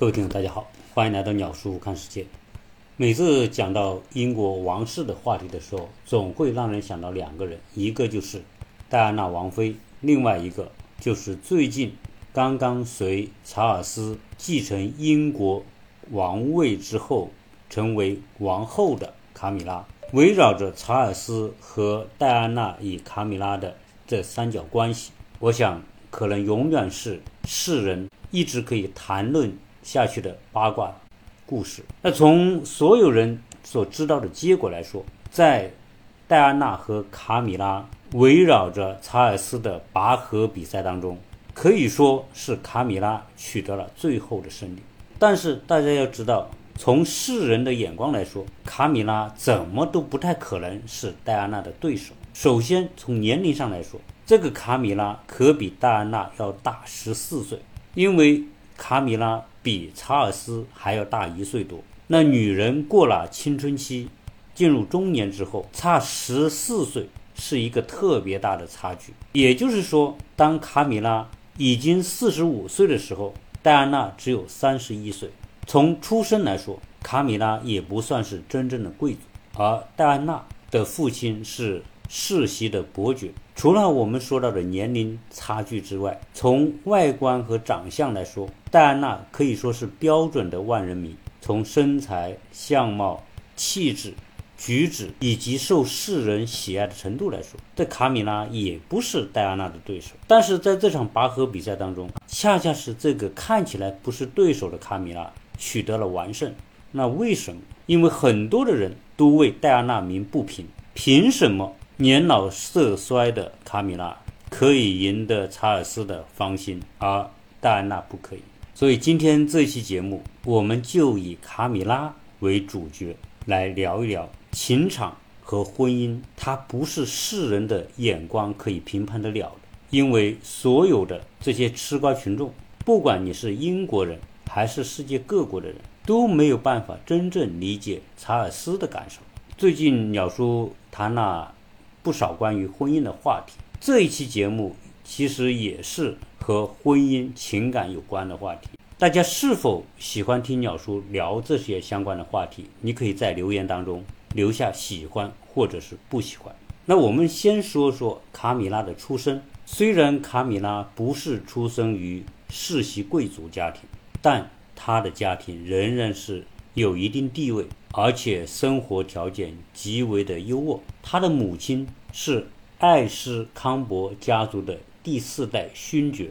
各位听众，大家好，欢迎来到鸟叔看世界。每次讲到英国王室的话题的时候，总会让人想到两个人，一个就是戴安娜王妃，另外一个就是最近刚刚随查尔斯继承英国王位之后成为王后的卡米拉。围绕着查尔斯和戴安娜与卡米拉的这三角关系，我想可能永远是世人一直可以谈论。下去的八卦故事。那从所有人所知道的结果来说，在戴安娜和卡米拉围绕着查尔斯的拔河比赛当中，可以说是卡米拉取得了最后的胜利。但是大家要知道，从世人的眼光来说，卡米拉怎么都不太可能是戴安娜的对手。首先从年龄上来说，这个卡米拉可比戴安娜要大十四岁，因为卡米拉。比查尔斯还要大一岁多。那女人过了青春期，进入中年之后，差十四岁是一个特别大的差距。也就是说，当卡米拉已经四十五岁的时候，戴安娜只有三十一岁。从出生来说，卡米拉也不算是真正的贵族，而戴安娜的父亲是。世袭的伯爵，除了我们说到的年龄差距之外，从外观和长相来说，戴安娜可以说是标准的万人迷。从身材、相貌、气质、举止以及受世人喜爱的程度来说，这卡米拉也不是戴安娜的对手。但是在这场拔河比赛当中，恰恰是这个看起来不是对手的卡米拉取得了完胜。那为什么？因为很多的人都为戴安娜鸣不平，凭什么？年老色衰的卡米拉可以赢得查尔斯的芳心，而戴安娜不可以。所以今天这期节目，我们就以卡米拉为主角来聊一聊情场和婚姻。它不是世人的眼光可以评判得了的，因为所有的这些吃瓜群众，不管你是英国人还是世界各国的人，都没有办法真正理解查尔斯的感受。最近鸟叔谈了。不少关于婚姻的话题，这一期节目其实也是和婚姻情感有关的话题。大家是否喜欢听鸟叔聊这些相关的话题？你可以在留言当中留下喜欢或者是不喜欢。那我们先说说卡米拉的出身。虽然卡米拉不是出生于世袭贵族家庭，但她的家庭仍然是有一定地位。而且生活条件极为的优渥。他的母亲是艾斯康伯家族的第四代勋爵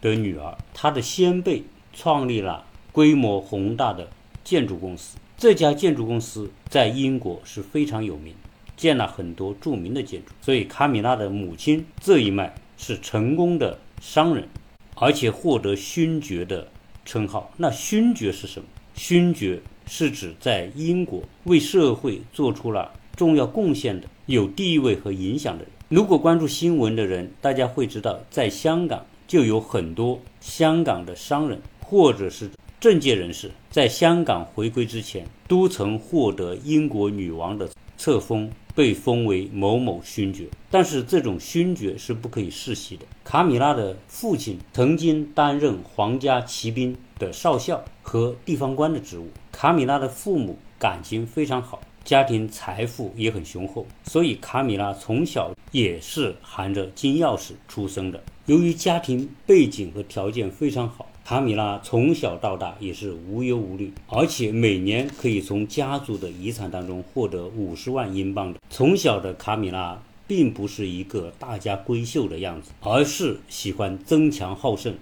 的女儿，他的先辈创立了规模宏大的建筑公司。这家建筑公司在英国是非常有名，建了很多著名的建筑。所以卡米拉的母亲这一脉是成功的商人，而且获得勋爵的称号。那勋爵是什么？勋爵。是指在英国为社会做出了重要贡献的、有地位和影响的人。如果关注新闻的人，大家会知道，在香港就有很多香港的商人或者是政界人士，在香港回归之前，都曾获得英国女王的册封，被封为某某勋爵。但是这种勋爵是不可以世袭的。卡米拉的父亲曾经担任皇家骑兵的少校和地方官的职务。卡米拉的父母感情非常好，家庭财富也很雄厚，所以卡米拉从小也是含着金钥匙出生的。由于家庭背景和条件非常好，卡米拉从小到大也是无忧无虑，而且每年可以从家族的遗产当中获得五十万英镑的。从小的卡米拉并不是一个大家闺秀的样子，而是喜欢争强好胜，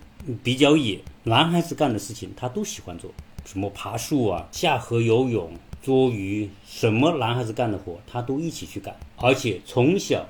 比较野。男孩子干的事情，他都喜欢做。什么爬树啊、下河游泳、捉鱼，什么男孩子干的活，他都一起去干，而且从小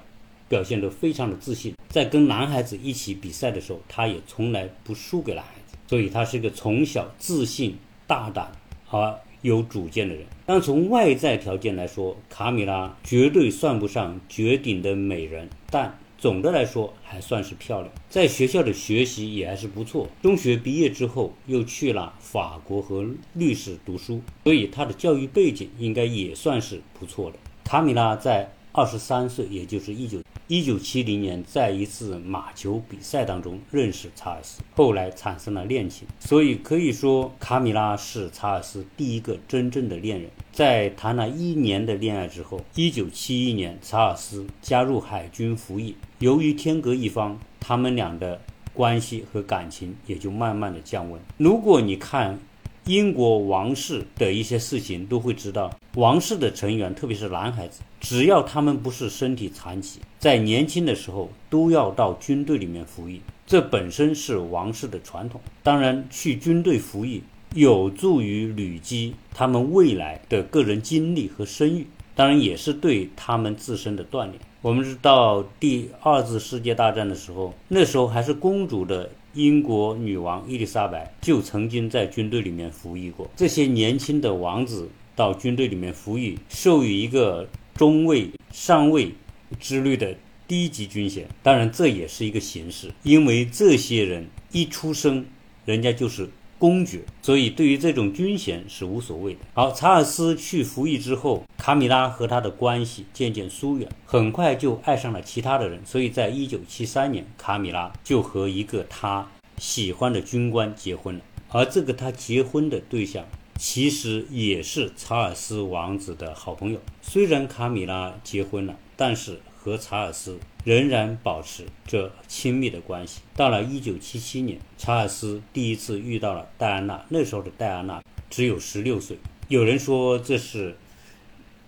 表现得非常的自信。在跟男孩子一起比赛的时候，他也从来不输给男孩子，所以他是个从小自信、大胆而有主见的人。但从外在条件来说，卡米拉绝对算不上绝顶的美人，但。总的来说还算是漂亮，在学校的学习也还是不错。中学毕业之后又去了法国和律师读书，所以他的教育背景应该也算是不错的。卡米拉在二十三岁，也就是一九一九七零年，在一次马球比赛当中认识查尔斯，后来产生了恋情。所以可以说，卡米拉是查尔斯第一个真正的恋人。在谈了一年的恋爱之后，一九七一年，查尔斯加入海军服役。由于天隔一方，他们俩的关系和感情也就慢慢的降温。如果你看，英国王室的一些事情都会知道，王室的成员，特别是男孩子，只要他们不是身体残疾，在年轻的时候都要到军队里面服役，这本身是王室的传统。当然，去军队服役有助于累积他们未来的个人经历和声誉，当然也是对他们自身的锻炼。我们知道，第二次世界大战的时候，那时候还是公主的。英国女王伊丽莎白就曾经在军队里面服役过。这些年轻的王子到军队里面服役，授予一个中尉、上尉之类的低级军衔。当然，这也是一个形式，因为这些人一出生，人家就是。公爵，所以对于这种军衔是无所谓的。好，查尔斯去服役之后，卡米拉和他的关系渐渐疏远，很快就爱上了其他的人。所以在一九七三年，卡米拉就和一个他喜欢的军官结婚了。而这个他结婚的对象，其实也是查尔斯王子的好朋友。虽然卡米拉结婚了，但是。和查尔斯仍然保持着亲密的关系。到了1977年，查尔斯第一次遇到了戴安娜。那时候的戴安娜只有16岁。有人说这是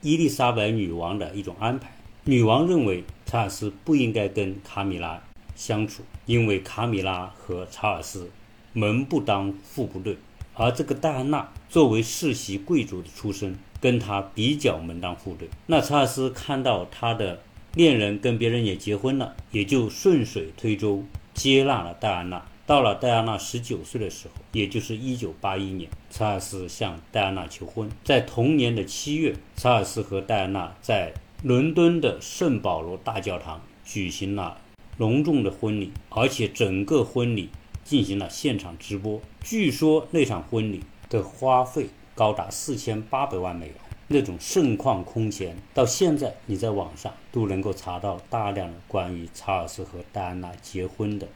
伊丽莎白女王的一种安排。女王认为查尔斯不应该跟卡米拉相处，因为卡米拉和查尔斯门不当户不对。而这个戴安娜作为世袭贵族的出身，跟他比较门当户对。那查尔斯看到他的。恋人跟别人也结婚了，也就顺水推舟接纳了戴安娜。到了戴安娜十九岁的时候，也就是一九八一年，查尔斯向戴安娜求婚。在同年的七月，查尔斯和戴安娜在伦敦的圣保罗大教堂举行了隆重的婚礼，而且整个婚礼进行了现场直播。据说那场婚礼的花费高达四千八百万美元。那种盛况空前，到现在你在网上都能够查到大量的关于查尔斯和戴安娜结婚的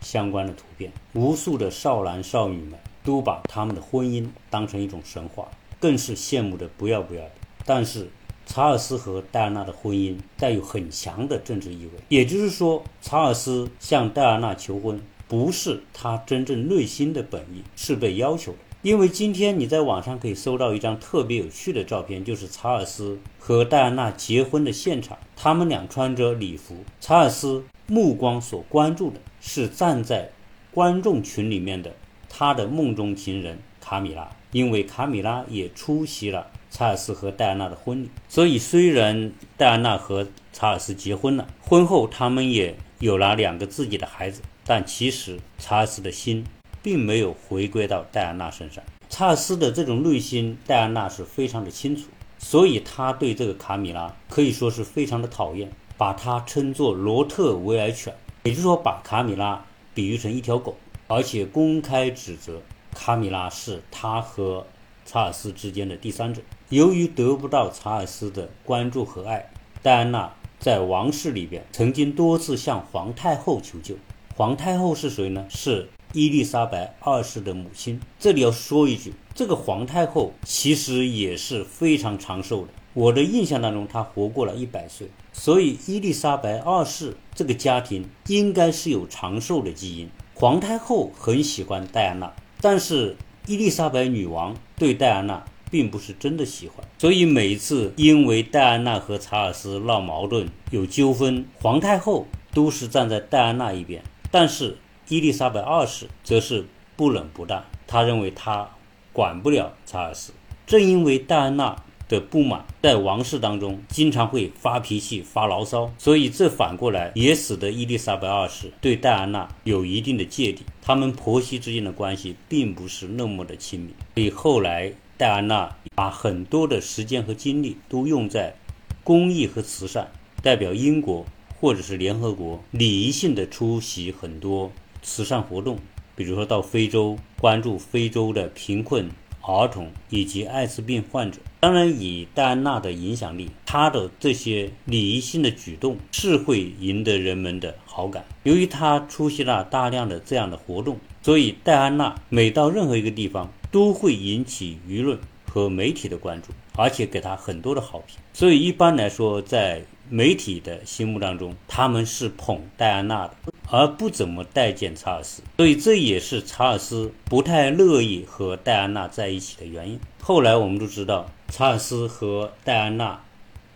相关的图片。无数的少男少女们都把他们的婚姻当成一种神话，更是羡慕的不要不要的。但是，查尔斯和戴安娜的婚姻带有很强的政治意味，也就是说，查尔斯向戴安娜求婚不是他真正内心的本意，是被要求的。因为今天你在网上可以搜到一张特别有趣的照片，就是查尔斯和戴安娜结婚的现场。他们俩穿着礼服，查尔斯目光所关注的是站在观众群里面的他的梦中情人卡米拉，因为卡米拉也出席了查尔斯和戴安娜的婚礼。所以，虽然戴安娜和查尔斯结婚了，婚后他们也有了两个自己的孩子，但其实查尔斯的心。并没有回归到戴安娜身上。查尔斯的这种内心，戴安娜是非常的清楚，所以他对这个卡米拉可以说是非常的讨厌，把他称作罗特维尔犬，也就是说把卡米拉比喻成一条狗，而且公开指责卡米拉是他和查尔斯之间的第三者。由于得不到查尔斯的关注和爱，戴安娜在王室里边曾经多次向皇太后求救。皇太后是谁呢？是。伊丽莎白二世的母亲，这里要说一句，这个皇太后其实也是非常长寿的。我的印象当中，她活过了一百岁，所以伊丽莎白二世这个家庭应该是有长寿的基因。皇太后很喜欢戴安娜，但是伊丽莎白女王对戴安娜并不是真的喜欢，所以每一次因为戴安娜和查尔斯闹矛盾、有纠纷，皇太后都是站在戴安娜一边，但是。伊丽莎白二世则是不冷不淡，他认为他管不了查尔斯。正因为戴安娜的不满，在王室当中经常会发脾气、发牢骚，所以这反过来也使得伊丽莎白二世对戴安娜有一定的芥蒂。他们婆媳之间的关系并不是那么的亲密。所以后来戴安娜把很多的时间和精力都用在公益和慈善，代表英国或者是联合国礼仪性的出席很多。慈善活动，比如说到非洲关注非洲的贫困儿童以及艾滋病患者。当然，以戴安娜的影响力，她的这些礼仪性的举动是会赢得人们的好感。由于她出席了大量的这样的活动，所以戴安娜每到任何一个地方都会引起舆论和媒体的关注，而且给她很多的好评。所以一般来说，在媒体的心目当中，他们是捧戴安娜的，而不怎么待见查尔斯。所以这也是查尔斯不太乐意和戴安娜在一起的原因。后来我们都知道，查尔斯和戴安娜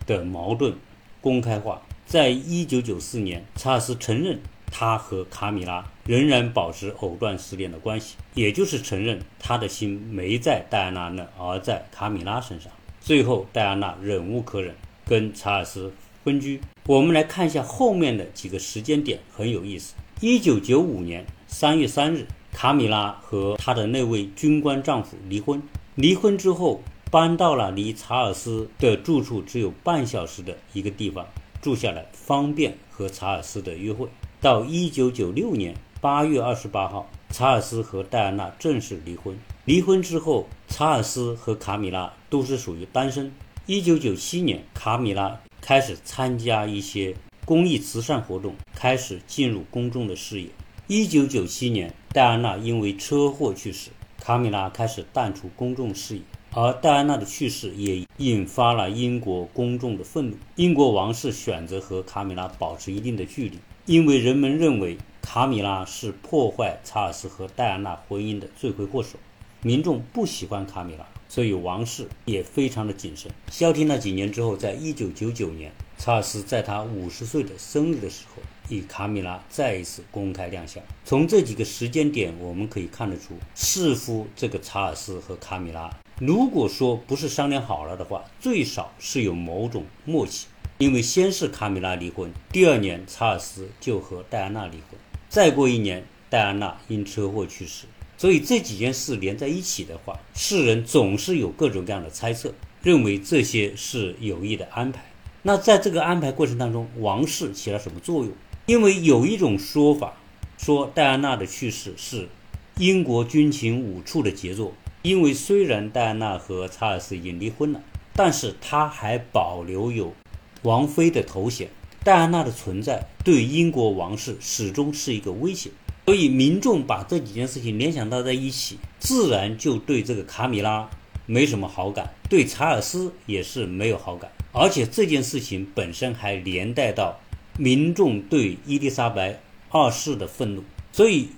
的矛盾公开化。在一九九四年，查尔斯承认他和卡米拉仍然保持藕断丝连的关系，也就是承认他的心没在戴安娜那，而在卡米拉身上。最后，戴安娜忍无可忍，跟查尔斯。分居，我们来看一下后面的几个时间点，很有意思。一九九五年三月三日，卡米拉和她的那位军官丈夫离婚。离婚之后，搬到了离查尔斯的住处只有半小时的一个地方住下来，方便和查尔斯的约会。到一九九六年八月二十八号，查尔斯和戴安娜正式离婚。离婚之后，查尔斯和卡米拉都是属于单身。一九九七年，卡米拉。开始参加一些公益慈善活动，开始进入公众的视野。一九九七年，戴安娜因为车祸去世，卡米拉开始淡出公众视野。而戴安娜的去世也引发了英国公众的愤怒。英国王室选择和卡米拉保持一定的距离，因为人们认为卡米拉是破坏查尔斯和戴安娜婚姻的罪魁祸首。民众不喜欢卡米拉。所以王室也非常的谨慎。消停了几年之后，在一九九九年，查尔斯在他五十岁的生日的时候，与卡米拉再一次公开亮相。从这几个时间点，我们可以看得出，似乎这个查尔斯和卡米拉，如果说不是商量好了的话，最少是有某种默契。因为先是卡米拉离婚，第二年查尔斯就和戴安娜离婚，再过一年，戴安娜因车祸去世。所以这几件事连在一起的话，世人总是有各种各样的猜测，认为这些是有意的安排。那在这个安排过程当中，王室起了什么作用？因为有一种说法说戴安娜的去世是英国军情五处的杰作。因为虽然戴安娜和查尔斯已经离婚了，但是他还保留有王妃的头衔。戴安娜的存在对英国王室始终是一个威胁。所以民众把这几件事情联想到在一起，自然就对这个卡米拉没什么好感，对查尔斯也是没有好感，而且这件事情本身还连带到民众对伊丽莎白二世的愤怒。所以，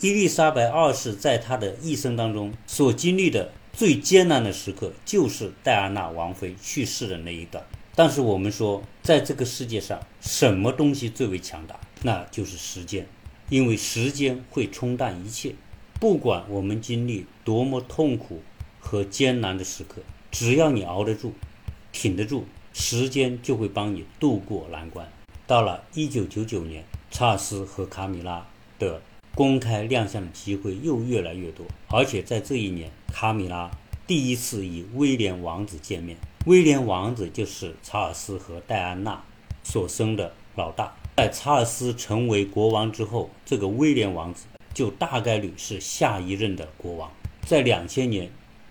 伊丽莎白二世在她的一生当中所经历的最艰难的时刻，就是戴安娜王妃去世的那一段。但是我们说，在这个世界上，什么东西最为强大？那就是时间。因为时间会冲淡一切，不管我们经历多么痛苦和艰难的时刻，只要你熬得住、挺得住，时间就会帮你渡过难关。到了一九九九年，查尔斯和卡米拉的公开亮相的机会又越来越多，而且在这一年，卡米拉第一次与威廉王子见面。威廉王子就是查尔斯和戴安娜所生的老大。在查尔斯成为国王之后，这个威廉王子就大概率是下一任的国王。在两千年，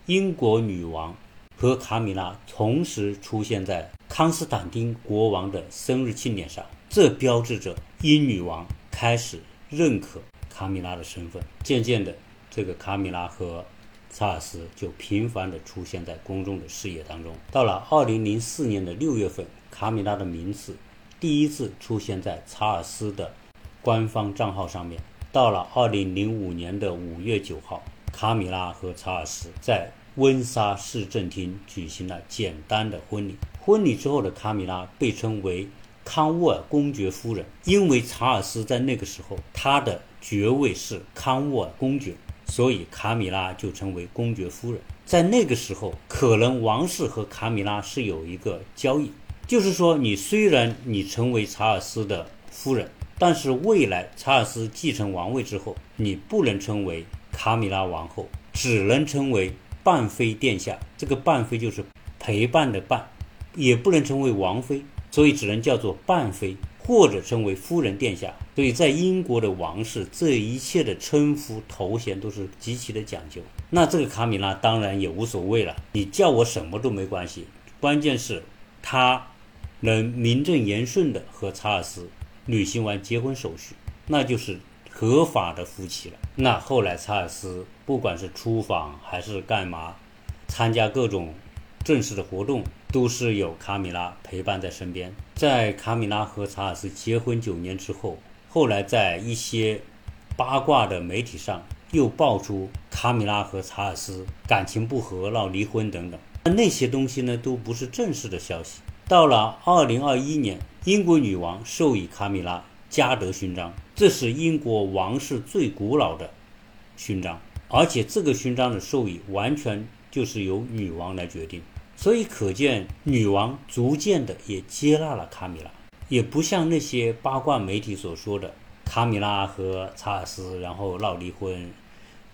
英国女王和卡米拉同时出现在康斯坦丁国王的生日庆典上，这标志着英女王开始认可卡米拉的身份。渐渐的，这个卡米拉和查尔斯就频繁地出现在公众的视野当中。到了二零零四年的六月份，卡米拉的名字。第一次出现在查尔斯的官方账号上面。到了二零零五年的五月九号，卡米拉和查尔斯在温莎市政厅举行了简单的婚礼。婚礼之后的卡米拉被称为康沃尔公爵夫人，因为查尔斯在那个时候他的爵位是康沃尔公爵，所以卡米拉就成为公爵夫人。在那个时候，可能王室和卡米拉是有一个交易。就是说，你虽然你成为查尔斯的夫人，但是未来查尔斯继承王位之后，你不能称为卡米拉王后，只能称为伴妃殿下。这个伴妃就是陪伴的伴，也不能称为王妃，所以只能叫做伴妃，或者称为夫人殿下，所以在英国的王室，这一切的称呼头衔都是极其的讲究。那这个卡米拉当然也无所谓了，你叫我什么都没关系，关键是她能名正言顺的和查尔斯履行完结婚手续，那就是合法的夫妻了。那后来查尔斯不管是出访还是干嘛，参加各种正式的活动，都是有卡米拉陪伴在身边。在卡米拉和查尔斯结婚九年之后。后来在一些八卦的媒体上又爆出卡米拉和查尔斯感情不和、闹离婚等等，那些东西呢都不是正式的消息。到了二零二一年，英国女王授予卡米拉嘉德勋章，这是英国王室最古老的勋章，而且这个勋章的授予完全就是由女王来决定，所以可见女王逐渐的也接纳了卡米拉。也不像那些八卦媒体所说的，卡米拉和查尔斯然后闹离婚，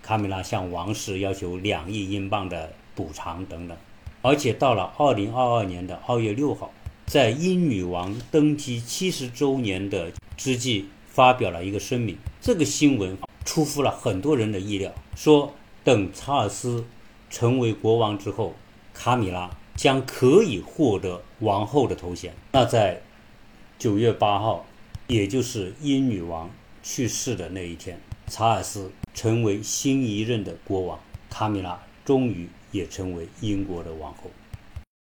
卡米拉向王室要求两亿英镑的补偿等等。而且到了二零二二年的二月六号，在英女王登基七十周年的之际，发表了一个声明。这个新闻出乎了很多人的意料，说等查尔斯成为国王之后，卡米拉将可以获得王后的头衔。那在九月八号，也就是英女王去世的那一天，查尔斯成为新一任的国王，卡米拉终于也成为英国的王后。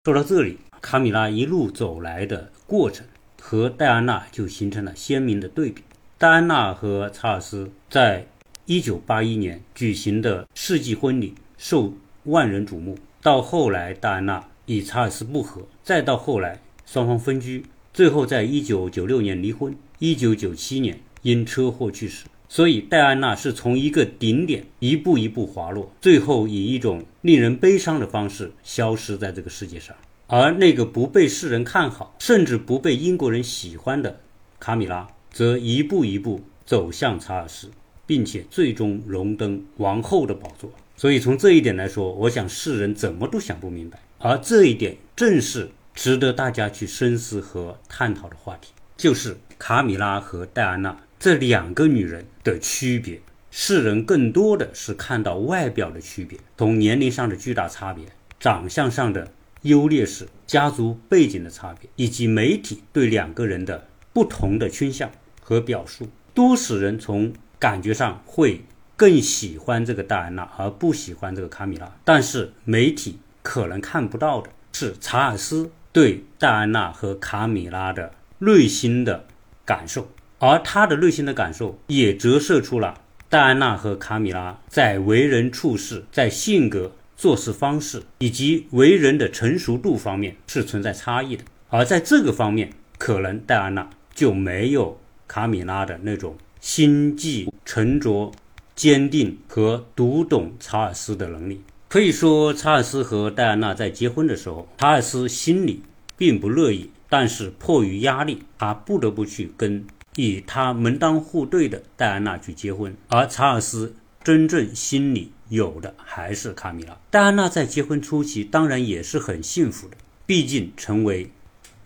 说到这里，卡米拉一路走来的过程和戴安娜就形成了鲜明的对比。戴安娜和查尔斯在一九八一年举行的世纪婚礼受万人瞩目，到后来戴安娜与查尔斯不和，再到后来双方分居。最后，在一九九六年离婚，一九九七年因车祸去世。所以，戴安娜是从一个顶点一步一步滑落，最后以一种令人悲伤的方式消失在这个世界上。而那个不被世人看好，甚至不被英国人喜欢的卡米拉，则一步一步走向查尔斯，并且最终荣登王后的宝座。所以，从这一点来说，我想世人怎么都想不明白。而这一点正是。值得大家去深思和探讨的话题，就是卡米拉和戴安娜这两个女人的区别。世人更多的是看到外表的区别，从年龄上的巨大差别、长相上的优劣势、家族背景的差别，以及媒体对两个人的不同的倾向和表述，都使人从感觉上会更喜欢这个戴安娜，而不喜欢这个卡米拉。但是媒体可能看不到的是查尔斯。对戴安娜和卡米拉的内心的感受，而他的内心的感受也折射出了戴安娜和卡米拉在为人处事、在性格、做事方式以及为人的成熟度方面是存在差异的。而在这个方面，可能戴安娜就没有卡米拉的那种心计沉着、坚定和读懂查尔斯的能力。可以说，查尔斯和戴安娜在结婚的时候，查尔斯心里并不乐意，但是迫于压力，他不得不去跟以他门当户对的戴安娜去结婚。而查尔斯真正心里有的还是卡米拉。戴安娜在结婚初期当然也是很幸福的，毕竟成为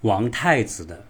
王太子的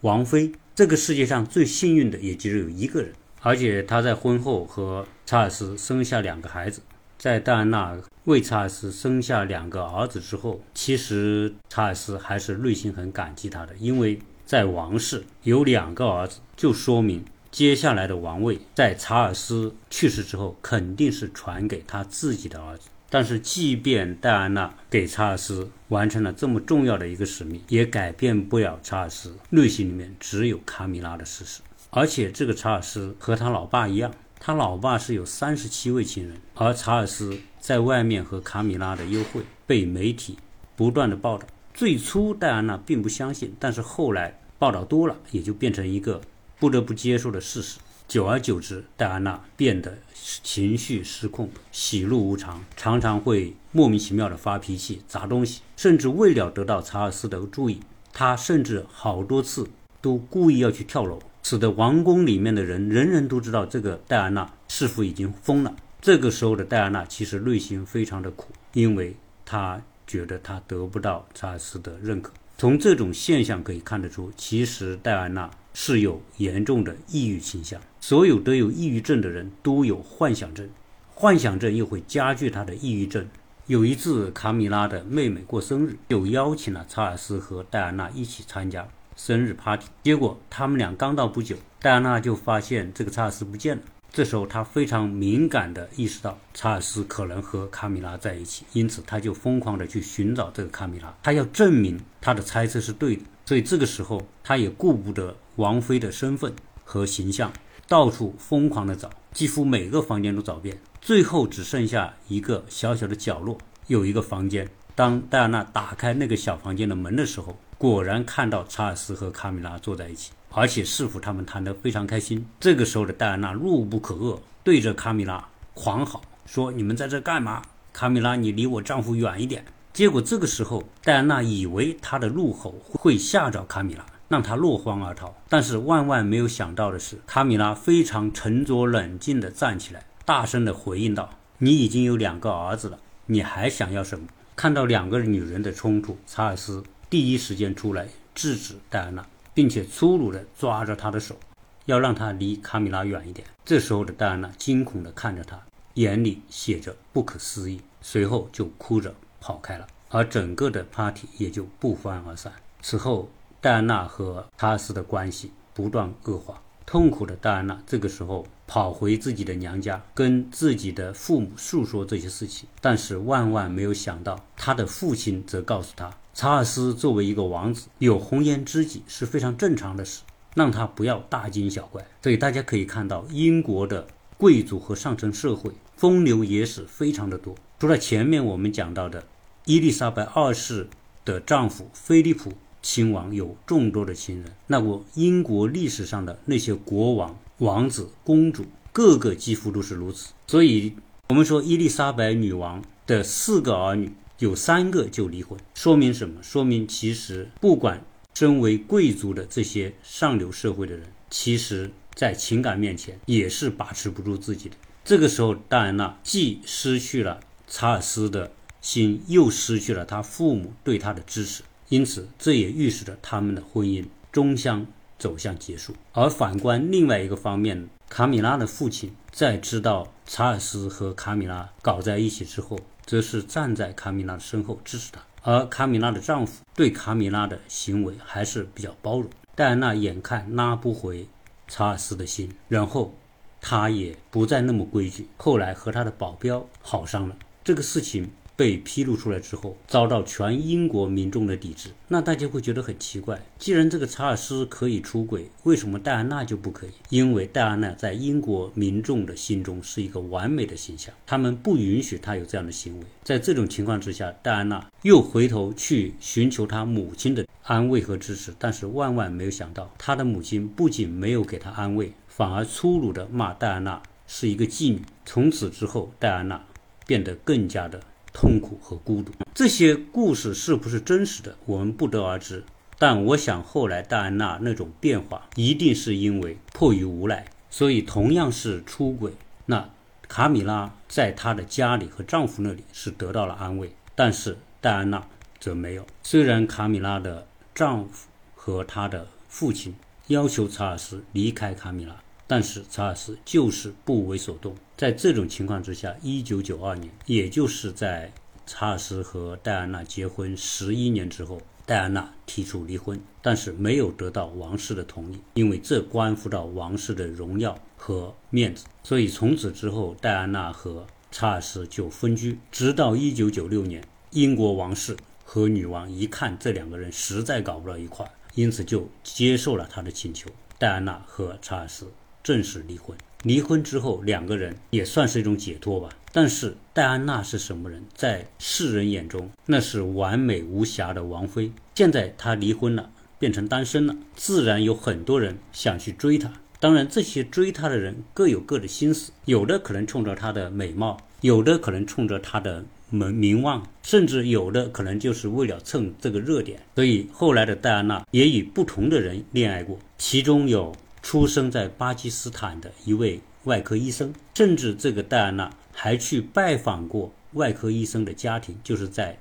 王妃，这个世界上最幸运的也只有一个人。而且她在婚后和查尔斯生下两个孩子。在戴安娜为查尔斯生下两个儿子之后，其实查尔斯还是内心很感激她的，因为在王室有两个儿子，就说明接下来的王位在查尔斯去世之后肯定是传给他自己的儿子。但是，即便戴安娜给查尔斯完成了这么重要的一个使命，也改变不了查尔斯内心里面只有卡米拉的事实。而且，这个查尔斯和他老爸一样。他老爸是有三十七位情人，而查尔斯在外面和卡米拉的幽会被媒体不断的报道。最初戴安娜并不相信，但是后来报道多了，也就变成一个不得不接受的事实。久而久之，戴安娜变得情绪失控，喜怒无常，常常会莫名其妙的发脾气、砸东西，甚至为了得到查尔斯的注意，她甚至好多次都故意要去跳楼。使得王宫里面的人人人都知道这个戴安娜似乎已经疯了。这个时候的戴安娜其实内心非常的苦，因为她觉得她得不到查尔斯的认可。从这种现象可以看得出，其实戴安娜是有严重的抑郁倾向。所有得有抑郁症的人都有幻想症，幻想症又会加剧他的抑郁症。有一次，卡米拉的妹妹过生日，就邀请了查尔斯和戴安娜一起参加生日 party。结果他们俩刚到不久，戴安娜就发现这个查尔斯不见了。这时候，他非常敏感地意识到查尔斯可能和卡米拉在一起，因此他就疯狂地去寻找这个卡米拉，他要证明他的猜测是对的。所以这个时候，他也顾不得王妃的身份和形象，到处疯狂地找，几乎每个房间都找遍，最后只剩下一个小小的角落，有一个房间。当戴安娜打开那个小房间的门的时候，果然看到查尔斯和卡米拉坐在一起。而且似乎他们谈得非常开心。这个时候的戴安娜怒不可遏，对着卡米拉狂吼说：“你们在这干嘛？卡米拉，你离我丈夫远一点！”结果这个时候，戴安娜以为她的怒吼会吓着卡米拉，让她落荒而逃。但是万万没有想到的是，卡米拉非常沉着冷静地站起来，大声地回应道：“你已经有两个儿子了，你还想要什么？”看到两个女人的冲突，查尔斯第一时间出来制止戴安娜。并且粗鲁地抓着她的手，要让她离卡米拉远一点。这时候的戴安娜惊恐地看着他，眼里写着不可思议，随后就哭着跑开了，而整个的 party 也就不欢而散。此后，戴安娜和查尔斯的关系不断恶化。痛苦的戴安娜这个时候跑回自己的娘家，跟自己的父母诉说这些事情，但是万万没有想到，他的父亲则告诉他。查尔斯作为一个王子，有红颜知己是非常正常的事，让他不要大惊小怪。所以大家可以看到，英国的贵族和上层社会风流野史非常的多。除了前面我们讲到的伊丽莎白二世的丈夫菲利普亲王有众多的情人，那么英国历史上的那些国王、王子、公主，个个几乎都是如此。所以，我们说伊丽莎白女王的四个儿女。有三个就离婚，说明什么？说明其实不管身为贵族的这些上流社会的人，其实在情感面前也是把持不住自己的。这个时候，戴安娜既失去了查尔斯的心，又失去了他父母对他的支持，因此这也预示着他们的婚姻终将走向结束。而反观另外一个方面，卡米拉的父亲在知道查尔斯和卡米拉搞在一起之后，则是站在卡米拉的身后支持她，而卡米拉的丈夫对卡米拉的行为还是比较包容。戴安娜眼看拉不回查尔斯的心，然后她也不再那么规矩，后来和她的保镖好上了。这个事情。被披露出来之后，遭到全英国民众的抵制，那大家会觉得很奇怪。既然这个查尔斯可以出轨，为什么戴安娜就不可以？因为戴安娜在英国民众的心中是一个完美的形象，他们不允许她有这样的行为。在这种情况之下，戴安娜又回头去寻求她母亲的安慰和支持，但是万万没有想到，她的母亲不仅没有给她安慰，反而粗鲁地骂戴安娜是一个妓女。从此之后，戴安娜变得更加的。痛苦和孤独，这些故事是不是真实的，我们不得而知。但我想，后来戴安娜那种变化，一定是因为迫于无奈。所以，同样是出轨，那卡米拉在她的家里和丈夫那里是得到了安慰，但是戴安娜则没有。虽然卡米拉的丈夫和她的父亲要求查尔斯离开卡米拉。但是查尔斯就是不为所动。在这种情况之下，一九九二年，也就是在查尔斯和戴安娜结婚十一年之后，戴安娜提出离婚，但是没有得到王室的同意，因为这关乎到王室的荣耀和面子。所以从此之后，戴安娜和查尔斯就分居，直到一九九六年，英国王室和女王一看这两个人实在搞不到一块，因此就接受了他的请求，戴安娜和查尔斯。正式离婚。离婚之后，两个人也算是一种解脱吧。但是戴安娜是什么人？在世人眼中，那是完美无瑕的王妃。现在她离婚了，变成单身了，自然有很多人想去追她。当然，这些追她的人各有各的心思，有的可能冲着她的美貌，有的可能冲着她的名名望，甚至有的可能就是为了蹭这个热点。所以后来的戴安娜也与不同的人恋爱过，其中有。出生在巴基斯坦的一位外科医生，甚至这个戴安娜还去拜访过外科医生的家庭，就是在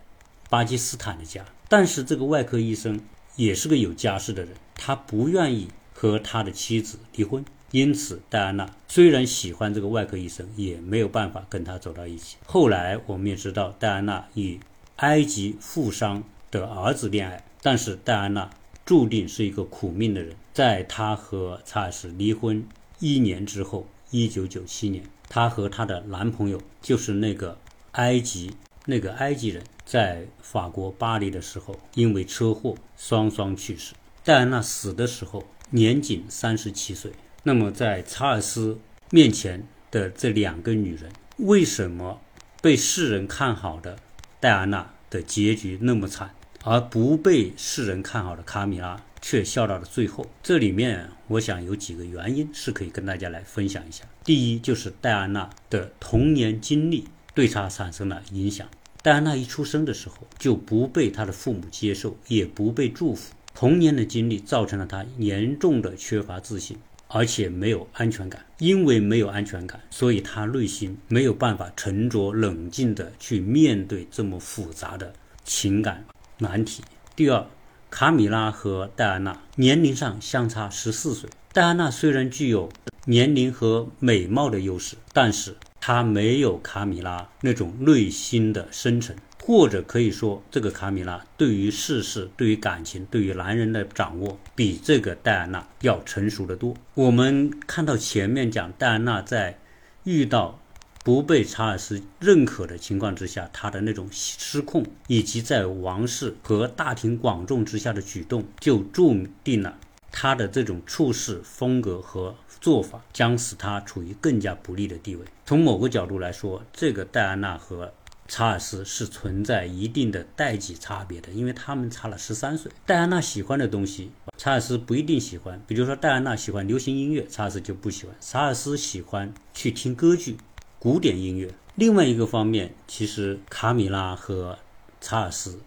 巴基斯坦的家。但是这个外科医生也是个有家室的人，他不愿意和他的妻子离婚。因此，戴安娜虽然喜欢这个外科医生，也没有办法跟他走到一起。后来，我们也知道戴安娜与埃及富商的儿子恋爱，但是戴安娜注定是一个苦命的人。在她和查尔斯离婚一年之后，一九九七年，她和她的男朋友，就是那个埃及那个埃及人，在法国巴黎的时候，因为车祸双双去世。戴安娜死的时候年仅三十七岁。那么，在查尔斯面前的这两个女人，为什么被世人看好的戴安娜的结局那么惨，而不被世人看好的卡米拉却笑到了最后？这里面，我想有几个原因是可以跟大家来分享一下。第一，就是戴安娜的童年经历对她产生了影响。戴安娜一出生的时候就不被她的父母接受，也不被祝福，童年的经历造成了她严重的缺乏自信。而且没有安全感，因为没有安全感，所以她内心没有办法沉着冷静地去面对这么复杂的情感难题。第二，卡米拉和戴安娜年龄上相差十四岁，戴安娜虽然具有年龄和美貌的优势，但是她没有卡米拉那种内心的深沉。或者可以说，这个卡米拉对于世事、对于感情、对于男人的掌握，比这个戴安娜要成熟的多。我们看到前面讲戴安娜在遇到不被查尔斯认可的情况之下，他的那种失控，以及在王室和大庭广众之下的举动，就注定了他的这种处事风格和做法将使他处于更加不利的地位。从某个角度来说，这个戴安娜和查尔斯是存在一定的代际差别的，因为他们差了十三岁。戴安娜喜欢的东西，查尔斯不一定喜欢。比如说，戴安娜喜欢流行音乐，查尔斯就不喜欢。查尔斯喜欢去听歌剧、古典音乐。另外一个方面，其实卡米拉和查尔斯，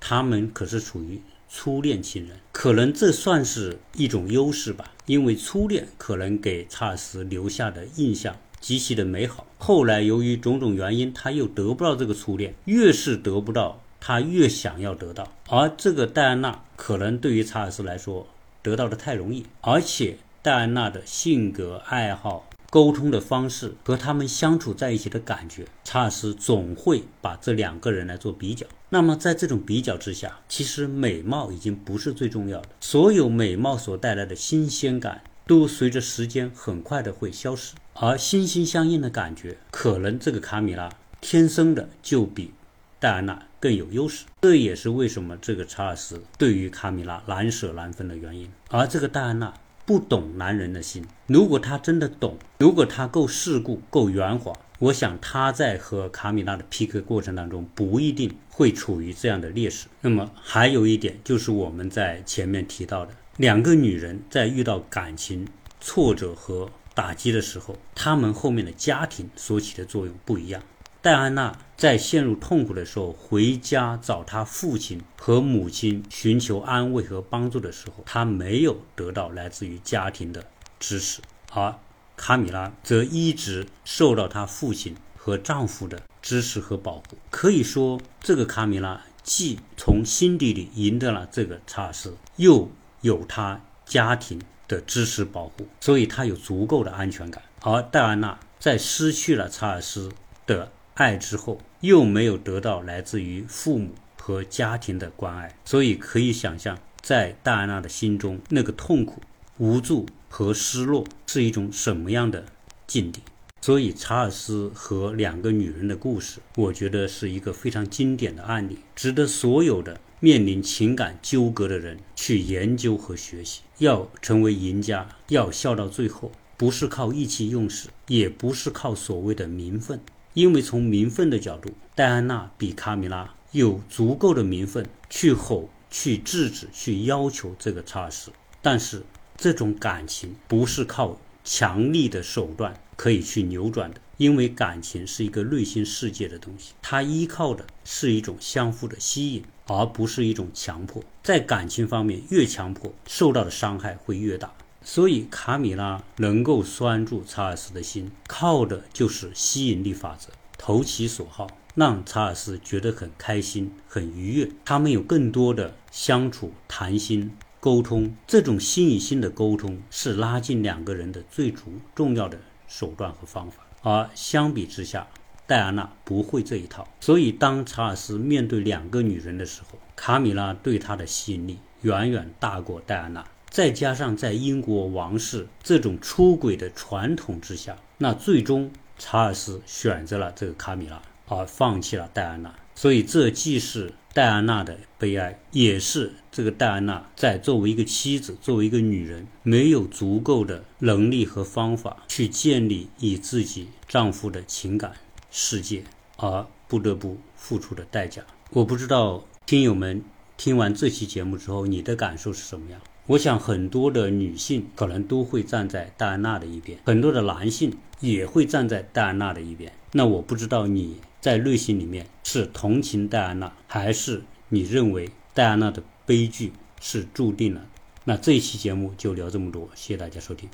他们可是处于初恋情人，可能这算是一种优势吧，因为初恋可能给查尔斯留下的印象。极其的美好。后来由于种种原因，他又得不到这个初恋，越是得不到，他越想要得到。而这个戴安娜可能对于查尔斯来说得到的太容易，而且戴安娜的性格、爱好、沟通的方式和他们相处在一起的感觉，查尔斯总会把这两个人来做比较。那么在这种比较之下，其实美貌已经不是最重要的，所有美貌所带来的新鲜感。都随着时间很快的会消失，而心心相印的感觉，可能这个卡米拉天生的就比戴安娜更有优势。这也是为什么这个查尔斯对于卡米拉难舍难分的原因。而这个戴安娜不懂男人的心，如果他真的懂，如果他够世故、够圆滑，我想他在和卡米拉的 PK 过程当中不一定会处于这样的劣势。那么还有一点就是我们在前面提到的。两个女人在遇到感情挫折和打击的时候，她们后面的家庭所起的作用不一样。戴安娜在陷入痛苦的时候，回家找她父亲和母亲寻求安慰和帮助的时候，她没有得到来自于家庭的支持；而卡米拉则一直受到她父亲和丈夫的支持和保护。可以说，这个卡米拉既从心底里赢得了这个查尔斯，又有他家庭的支持保护，所以她有足够的安全感。而戴安娜在失去了查尔斯的爱之后，又没有得到来自于父母和家庭的关爱，所以可以想象，在戴安娜的心中，那个痛苦、无助和失落是一种什么样的境地。所以，查尔斯和两个女人的故事，我觉得是一个非常经典的案例，值得所有的。面临情感纠葛的人去研究和学习，要成为赢家，要笑到最后，不是靠意气用事，也不是靠所谓的名分。因为从名分的角度，戴安娜比卡米拉有足够的名分去吼、去制止、去要求这个查尔斯。但是这种感情不是靠强力的手段可以去扭转的。因为感情是一个内心世界的东西，它依靠的是一种相互的吸引，而不是一种强迫。在感情方面，越强迫，受到的伤害会越大。所以，卡米拉能够拴住查尔斯的心，靠的就是吸引力法则，投其所好，让查尔斯觉得很开心、很愉悦。他们有更多的相处、谈心。沟通，这种心与心的沟通是拉近两个人的最主重要的手段和方法。而相比之下，戴安娜不会这一套。所以，当查尔斯面对两个女人的时候，卡米拉对他的吸引力远远大过戴安娜。再加上在英国王室这种出轨的传统之下，那最终查尔斯选择了这个卡米拉，而放弃了戴安娜。所以，这既是戴安娜的悲哀，也是这个戴安娜在作为一个妻子、作为一个女人，没有足够的能力和方法去建立以自己丈夫的情感世界，而不得不付出的代价。我不知道听友们听完这期节目之后，你的感受是什么样？我想很多的女性可能都会站在戴安娜的一边，很多的男性也会站在戴安娜的一边。那我不知道你在内心里面是同情戴安娜，还是你认为戴安娜的悲剧是注定了？那这一期节目就聊这么多，谢谢大家收听。